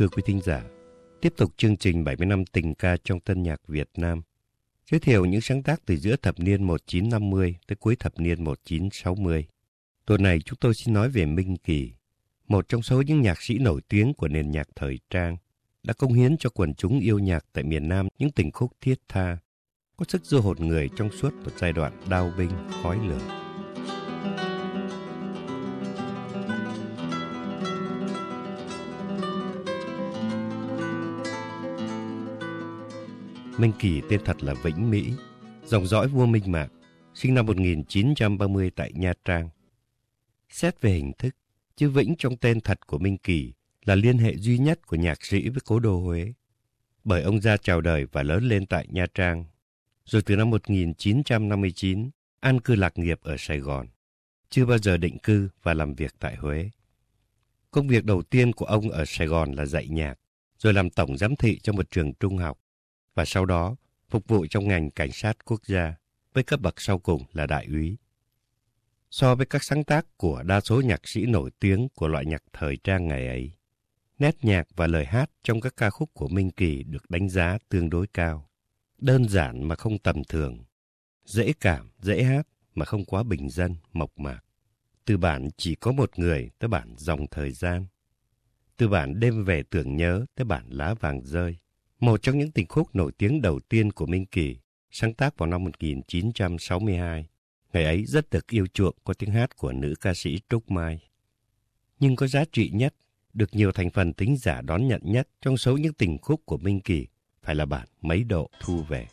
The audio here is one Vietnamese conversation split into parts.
Thưa quý thính giả, tiếp tục chương trình 70 năm tình ca trong tân nhạc Việt Nam, giới thiệu những sáng tác từ giữa thập niên 1950 tới cuối thập niên 1960. Tuần này chúng tôi xin nói về Minh Kỳ, một trong số những nhạc sĩ nổi tiếng của nền nhạc thời trang, đã công hiến cho quần chúng yêu nhạc tại miền Nam những tình khúc thiết tha, có sức du hồn người trong suốt một giai đoạn đao binh, khói lửa. Minh Kỳ tên thật là Vĩnh Mỹ, dòng dõi vua Minh mạng, sinh năm 1930 tại Nha Trang. Xét về hình thức, chữ Vĩnh trong tên thật của Minh Kỳ là liên hệ duy nhất của nhạc sĩ với cố đô Huế. Bởi ông ra chào đời và lớn lên tại Nha Trang, rồi từ năm 1959 an cư lạc nghiệp ở Sài Gòn, chưa bao giờ định cư và làm việc tại Huế. Công việc đầu tiên của ông ở Sài Gòn là dạy nhạc, rồi làm tổng giám thị cho một trường trung học và sau đó phục vụ trong ngành cảnh sát quốc gia với cấp bậc sau cùng là đại úy. So với các sáng tác của đa số nhạc sĩ nổi tiếng của loại nhạc thời trang ngày ấy, nét nhạc và lời hát trong các ca khúc của Minh Kỳ được đánh giá tương đối cao. Đơn giản mà không tầm thường, dễ cảm, dễ hát mà không quá bình dân, mộc mạc. Từ bản chỉ có một người tới bản dòng thời gian. Từ bản đêm về tưởng nhớ tới bản lá vàng rơi. Một trong những tình khúc nổi tiếng đầu tiên của Minh Kỳ, sáng tác vào năm 1962. Ngày ấy rất được yêu chuộng qua tiếng hát của nữ ca sĩ Trúc Mai. Nhưng có giá trị nhất, được nhiều thành phần tính giả đón nhận nhất trong số những tình khúc của Minh Kỳ phải là bản Mấy Độ Thu Về.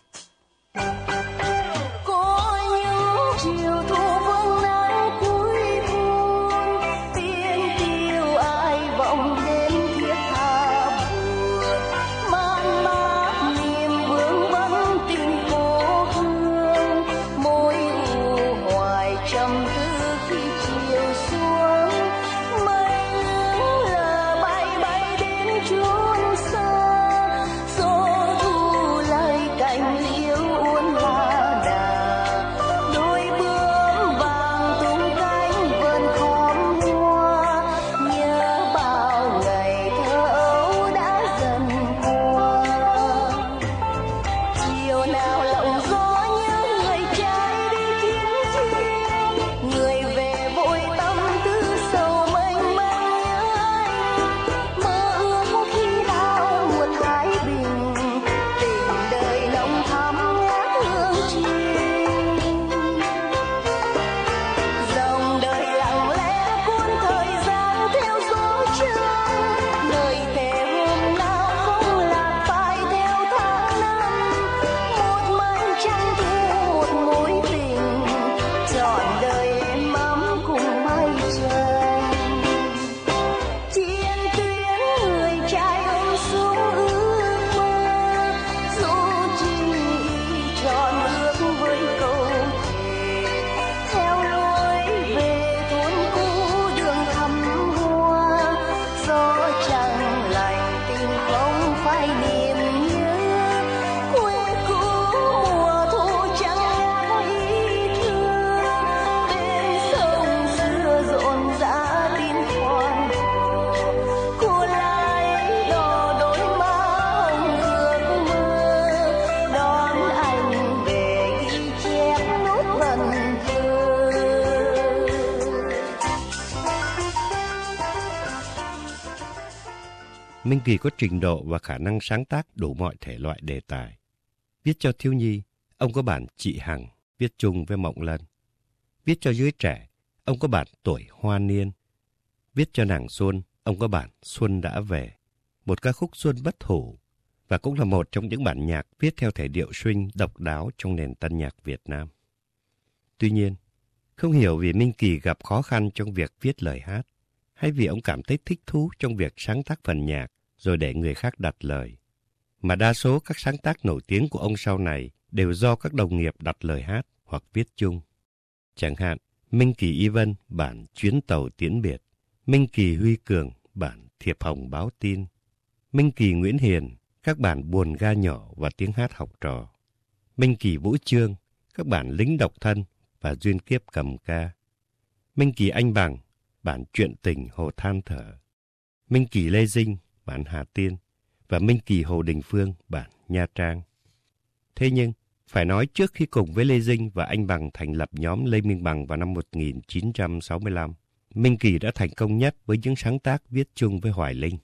Kỳ có trình độ và khả năng sáng tác đủ mọi thể loại đề tài. Viết cho thiếu nhi, ông có bản Chị Hằng, viết chung với Mộng Lân. Viết cho giới trẻ, ông có bản Tuổi Hoa Niên. Viết cho nàng Xuân, ông có bản Xuân Đã Về, một ca khúc Xuân bất hủ, và cũng là một trong những bản nhạc viết theo thể điệu swing độc đáo trong nền tân nhạc Việt Nam. Tuy nhiên, không hiểu vì Minh Kỳ gặp khó khăn trong việc viết lời hát, hay vì ông cảm thấy thích thú trong việc sáng tác phần nhạc rồi để người khác đặt lời. Mà đa số các sáng tác nổi tiếng của ông sau này đều do các đồng nghiệp đặt lời hát hoặc viết chung. Chẳng hạn, Minh Kỳ Y Vân bản Chuyến tàu tiễn biệt, Minh Kỳ Huy Cường bản Thiệp Hồng báo tin, Minh Kỳ Nguyễn Hiền các bản buồn ga nhỏ và tiếng hát học trò. Minh Kỳ Vũ Trương, các bản lính độc thân và duyên kiếp cầm ca. Minh Kỳ Anh Bằng, bản chuyện tình Hồ Than Thở. Minh Kỳ Lê Dinh, bản Hà Tiên. Và Minh Kỳ Hồ Đình Phương, bản Nha Trang. Thế nhưng, phải nói trước khi cùng với Lê Dinh và anh Bằng thành lập nhóm Lê Minh Bằng vào năm 1965, Minh Kỳ đã thành công nhất với những sáng tác viết chung với Hoài Linh.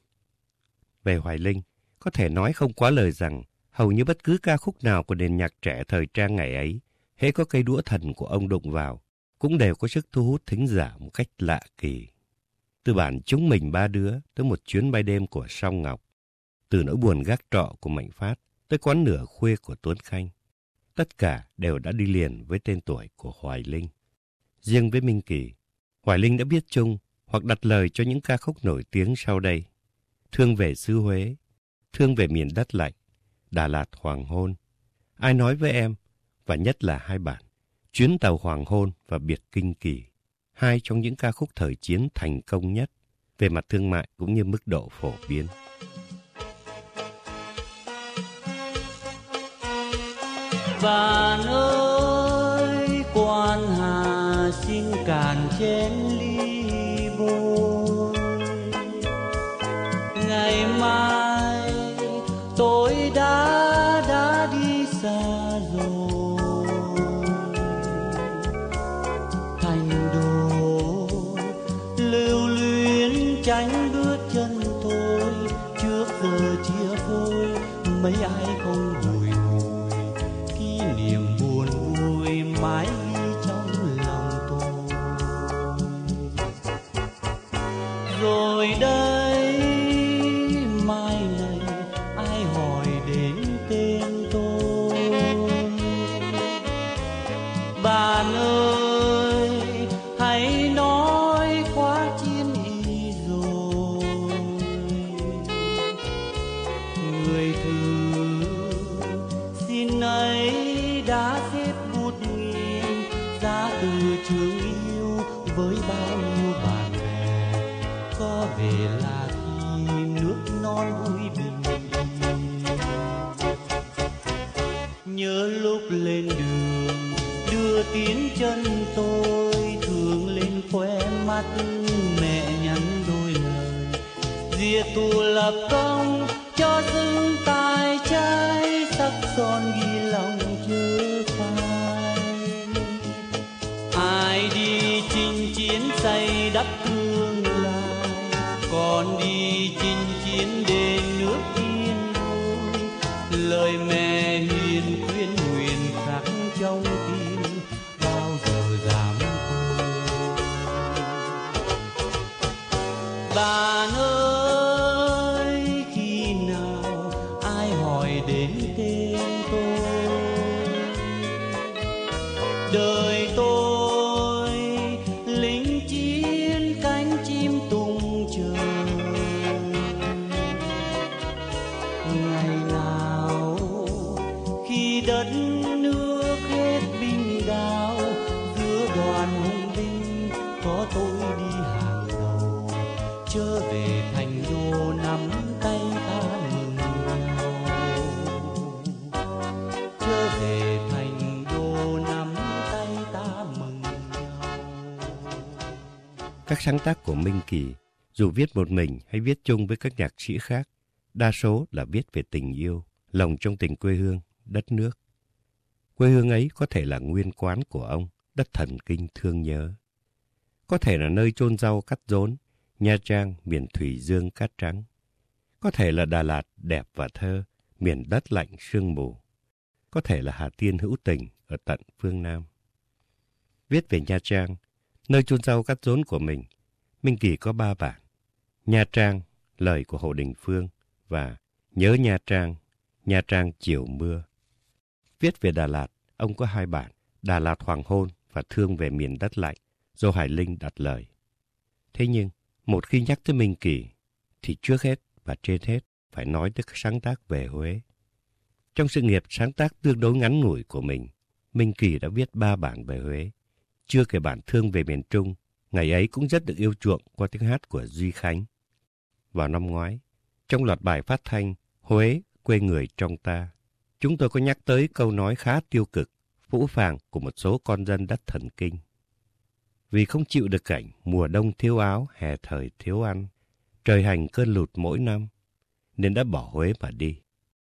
Về Hoài Linh, có thể nói không quá lời rằng hầu như bất cứ ca khúc nào của nền nhạc trẻ thời trang ngày ấy, hễ có cây đũa thần của ông đụng vào, cũng đều có sức thu hút thính giả một cách lạ kỳ. Từ bản Chúng Mình Ba Đứa tới một chuyến bay đêm của Song Ngọc, từ nỗi buồn gác trọ của Mạnh Phát tới quán nửa khuya của Tuấn Khanh, tất cả đều đã đi liền với tên tuổi của Hoài Linh. Riêng với Minh Kỳ, Hoài Linh đã biết chung hoặc đặt lời cho những ca khúc nổi tiếng sau đây. Thương về xứ Huế, Thương về miền đất lạnh, Đà Lạt Hoàng Hôn, Ai nói với em, và nhất là hai bản, Chuyến tàu Hoàng Hôn và Biệt Kinh Kỳ, hai trong những ca khúc thời chiến thành công nhất về mặt thương mại cũng như mức độ phổ biến. Bạn ơi, quan hà xin cạn chén về là khi nước non vui bình yên nhớ lúc lên đường, đưa tiến chân tôi thường lên khóe mắt, mẹ nhắn đôi lời. Diệt tù lập công còn đi đi hàng đầu trở về thành đô nắm tay ta mừng nhau trở về thành đô nắm tay ta mừng nhau Các sáng tác của Minh Kỳ, dù viết một mình hay viết chung với các nhạc sĩ khác, đa số là viết về tình yêu, lòng trong tình quê hương, đất nước. Quê hương ấy có thể là nguyên quán của ông, đất thần kinh thương nhớ. Có thể là nơi chôn rau cắt rốn, Nha Trang, miền Thủy Dương cát trắng. Có thể là Đà Lạt đẹp và thơ, miền đất lạnh sương mù. Có thể là Hà Tiên hữu tình ở tận phương Nam. Viết về Nha Trang, nơi chôn rau cắt rốn của mình, Minh Kỳ có ba bản. Nha Trang, lời của Hồ Đình Phương và Nhớ Nha Trang, Nha Trang chiều mưa. Viết về Đà Lạt, ông có hai bản, Đà Lạt Hoàng Hôn và Thương về miền đất lạnh, Dô Hải Linh đặt lời. Thế nhưng, một khi nhắc tới Minh Kỳ, thì trước hết và trên hết phải nói tới sáng tác về Huế. Trong sự nghiệp sáng tác tương đối ngắn ngủi của mình, Minh Kỳ đã viết ba bản về Huế. Chưa kể bản Thương về miền Trung, ngày ấy cũng rất được yêu chuộng qua tiếng hát của Duy Khánh. Vào năm ngoái, trong loạt bài phát thanh Huế quê người trong ta. Chúng tôi có nhắc tới câu nói khá tiêu cực, phũ phàng của một số con dân đất thần kinh. Vì không chịu được cảnh mùa đông thiếu áo, hè thời thiếu ăn, trời hành cơn lụt mỗi năm, nên đã bỏ Huế mà đi.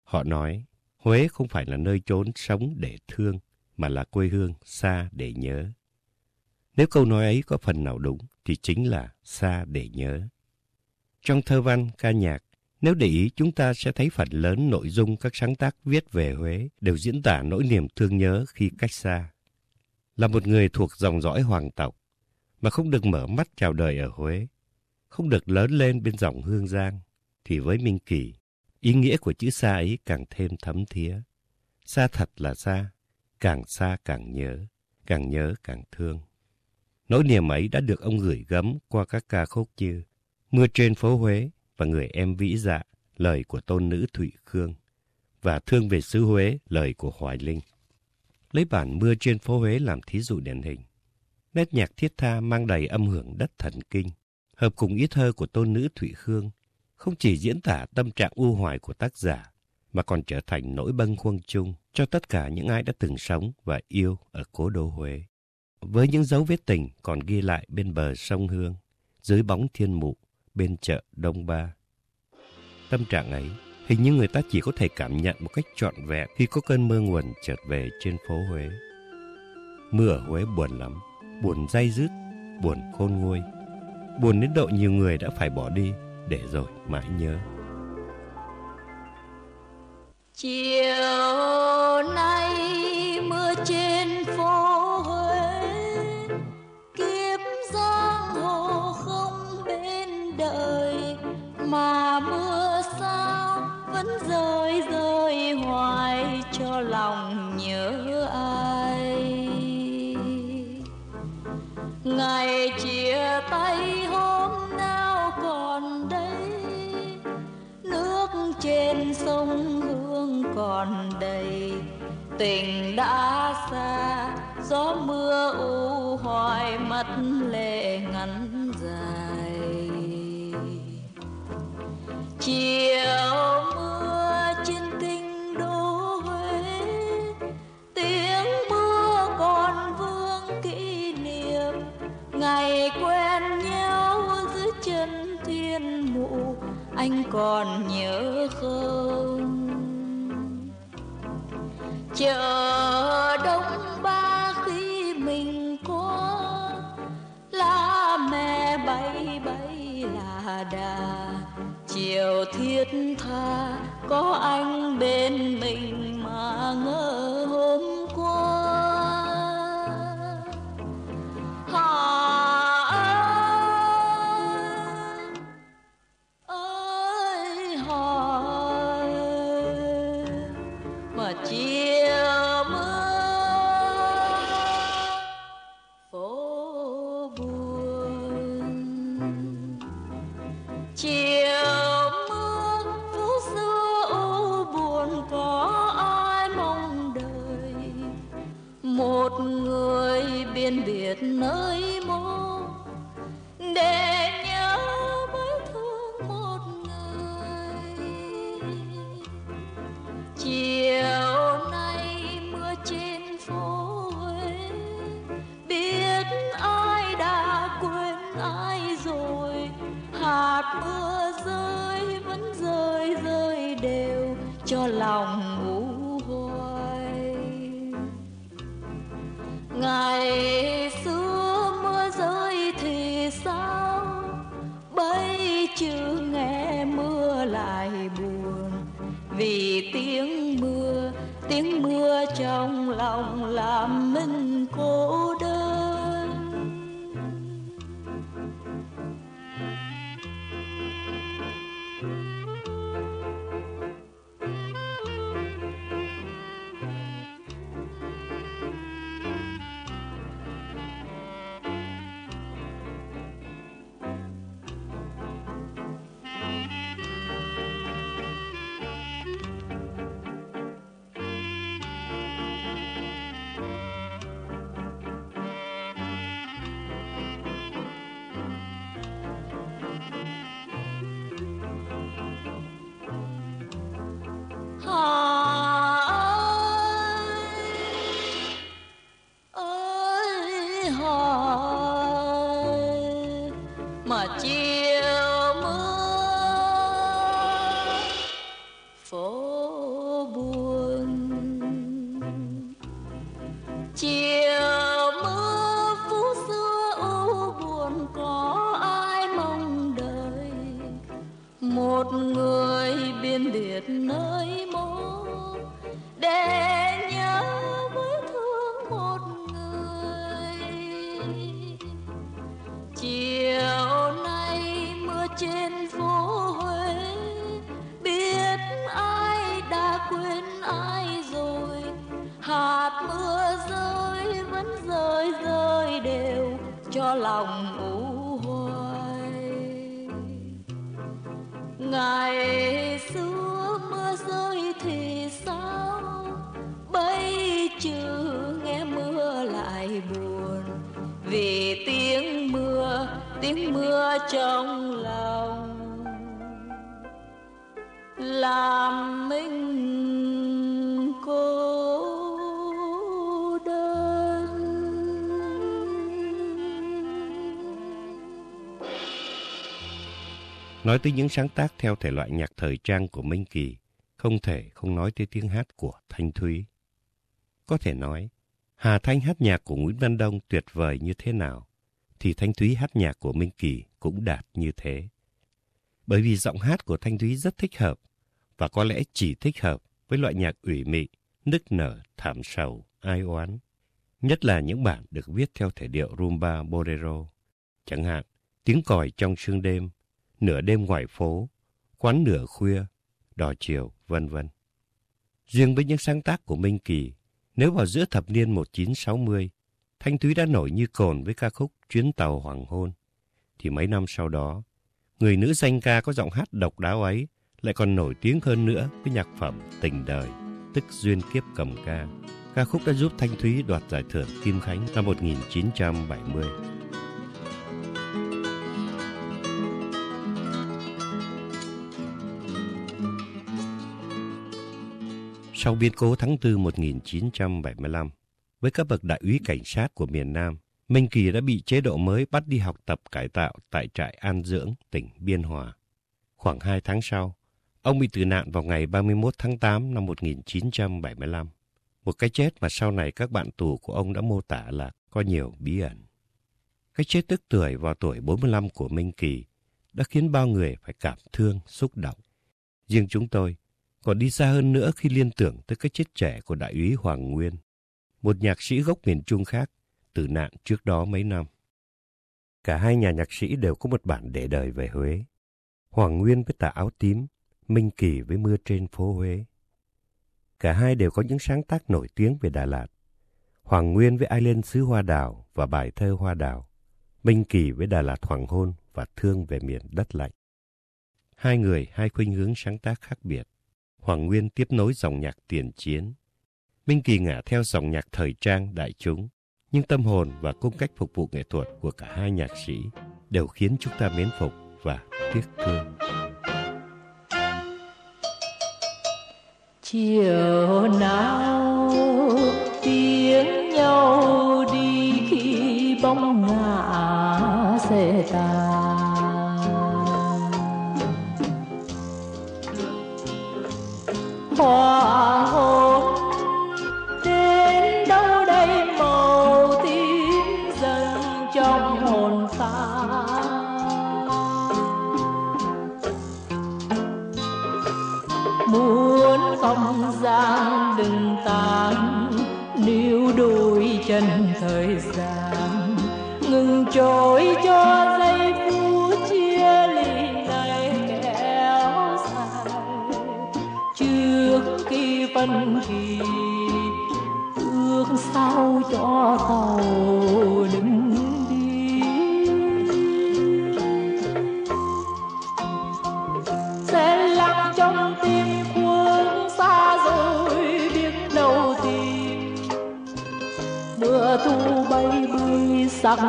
Họ nói, Huế không phải là nơi trốn sống để thương, mà là quê hương xa để nhớ. Nếu câu nói ấy có phần nào đúng, thì chính là xa để nhớ. Trong thơ văn, ca nhạc, nếu để ý chúng ta sẽ thấy phần lớn nội dung các sáng tác viết về Huế đều diễn tả nỗi niềm thương nhớ khi cách xa. Là một người thuộc dòng dõi hoàng tộc, mà không được mở mắt chào đời ở Huế, không được lớn lên bên dòng Hương Giang, thì với Minh Kỳ, ý nghĩa của chữ xa ấy càng thêm thấm thía. Xa thật là xa, càng xa càng nhớ, càng nhớ càng thương. Nỗi niềm ấy đã được ông gửi gắm qua các ca khúc như Mưa trên phố Huế và Người em vĩ dạ, lời của tôn nữ Thụy Khương, và Thương về xứ Huế, lời của Hoài Linh. Lấy bản Mưa trên phố Huế làm thí dụ điển hình. Nét nhạc thiết tha mang đầy âm hưởng đất thần kinh, hợp cùng ý thơ của tôn nữ Thụy Khương, không chỉ diễn tả tâm trạng u hoài của tác giả, mà còn trở thành nỗi bâng khuâng chung cho tất cả những ai đã từng sống và yêu ở cố đô Huế. Với những dấu vết tình còn ghi lại bên bờ sông Hương, dưới bóng thiên mụ, bên chợ Đông Ba. Tâm trạng ấy, hình như người ta chỉ có thể cảm nhận một cách trọn vẹn khi có cơn mưa nguồn chợt về trên phố Huế. Mưa ở Huế buồn lắm, buồn dây dứt, buồn khôn nguôi. Buồn đến độ nhiều người đã phải bỏ đi để rồi mãi nhớ. Chiều còn đầy. Tình đã xa, Gió mưa u hoài, mắt lệ ngắn dài. Chiều mưa trên kinh đô Huế, Tiếng mưa còn vương kỷ niệm. Ngày quen nhau dưới chân thiên mụ, Anh còn nhớ không? Chờ đông ba khi mình có. Lá mẹ bay bay là đà, Chiều thiết tha, có anh lòng u hoài. Ngày xưa mưa rơi thì sao? Bây chưa nghe mưa lại buồn. Vì tiếng mưa tiếng mưa trong lòng làm mình cô đơn. 嘛，姐。Cho lòng u hoài ngày xưa mưa rơi thì sao? Bây giờ nghe mưa lại buồn. Vì tiếng mưa tiếng mưa trong lòng. Làm mình Nói tới những sáng tác theo thể loại nhạc thời trang của Minh Kỳ, không thể không nói tới tiếng hát của Thanh Thúy. Có thể nói, Hà Thanh hát nhạc của Nguyễn Văn Đông tuyệt vời như thế nào, thì Thanh Thúy hát nhạc của Minh Kỳ cũng đạt như thế. Bởi vì giọng hát của Thanh Thúy rất thích hợp, và có lẽ chỉ thích hợp với loại nhạc ủy mị, nức nở, thảm sầu, ai oán. Nhất là những bản được viết theo thể điệu rumba bolero. Chẳng hạn, tiếng còi trong sương đêm, nửa đêm ngoài phố, quán nửa khuya, đò chiều, vân vân. Riêng với những sáng tác của Minh Kỳ, nếu vào giữa thập niên 1960, Thanh Thúy đã nổi như cồn với ca khúc Chuyến tàu hoàng hôn, thì mấy năm sau đó, người nữ danh ca có giọng hát độc đáo ấy lại còn nổi tiếng hơn nữa với nhạc phẩm Tình đời, tức Duyên kiếp cầm ca. Ca khúc đã giúp Thanh Thúy đoạt giải thưởng Kim Khánh năm 1970. Sau biến cố tháng 4 1975, với các bậc đại úy cảnh sát của miền Nam, Minh Kỳ đã bị chế độ mới bắt đi học tập cải tạo tại trại an dưỡng tỉnh Biên Hòa. Khoảng 2 tháng sau, ông bị tử nạn vào ngày 31 tháng 8 năm 1975. Một cái chết mà sau này các bạn tù của ông đã mô tả là có nhiều bí ẩn. Cái chết tức tuổi vào tuổi 45 của Minh Kỳ đã khiến bao người phải cảm thương, xúc động. Riêng chúng tôi còn đi xa hơn nữa khi liên tưởng tới cái chết trẻ của đại úy Hoàng Nguyên, một nhạc sĩ gốc miền Trung khác, tử nạn trước đó mấy năm. Cả hai nhà nhạc sĩ đều có một bản để đời về Huế. Hoàng Nguyên với tà áo tím, Minh Kỳ với mưa trên phố Huế. Cả hai đều có những sáng tác nổi tiếng về Đà Lạt. Hoàng Nguyên với Ai lên xứ Hoa Đào và bài thơ Hoa Đào. Minh Kỳ với Đà Lạt Hoàng Hôn và Thương về miền đất lạnh. Hai người, hai khuynh hướng sáng tác khác biệt. Hoàng Nguyên tiếp nối dòng nhạc tiền chiến. Minh Kỳ ngả theo dòng nhạc thời trang đại chúng, nhưng tâm hồn và cung cách phục vụ nghệ thuật của cả hai nhạc sĩ đều khiến chúng ta mến phục và tiếc thương. chiều nào tiếng nhau đi khi bóng ngả xe tàn chân thời gian. Ngừng trôi cho giây phút chia ly này kéo dài. Trước khi phân kỳ, ước sau cho tàu đừng sắc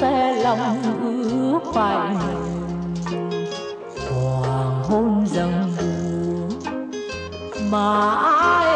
xe lòng ước phải hoàng hôn dần mà ai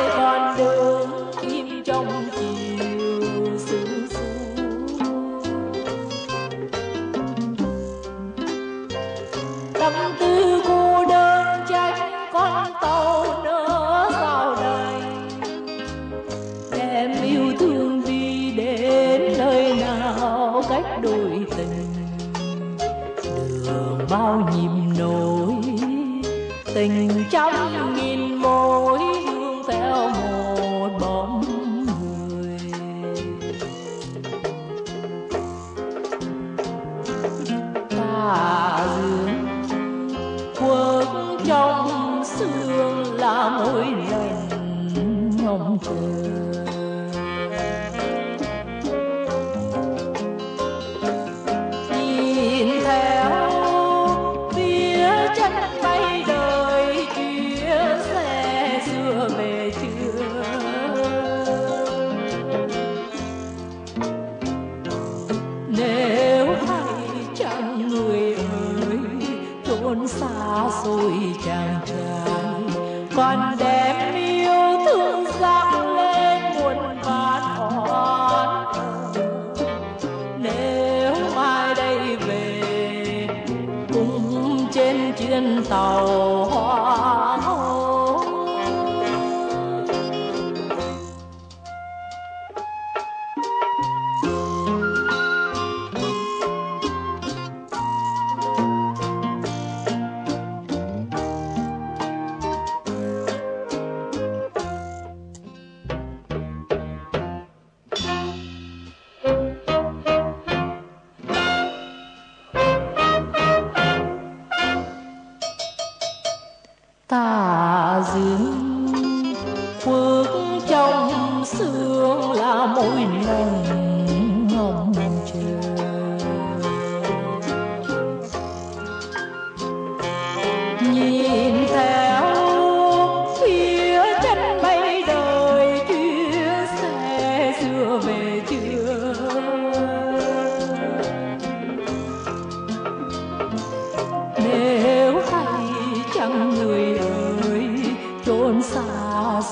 ta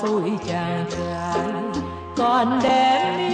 xa chàng trai. Còn đem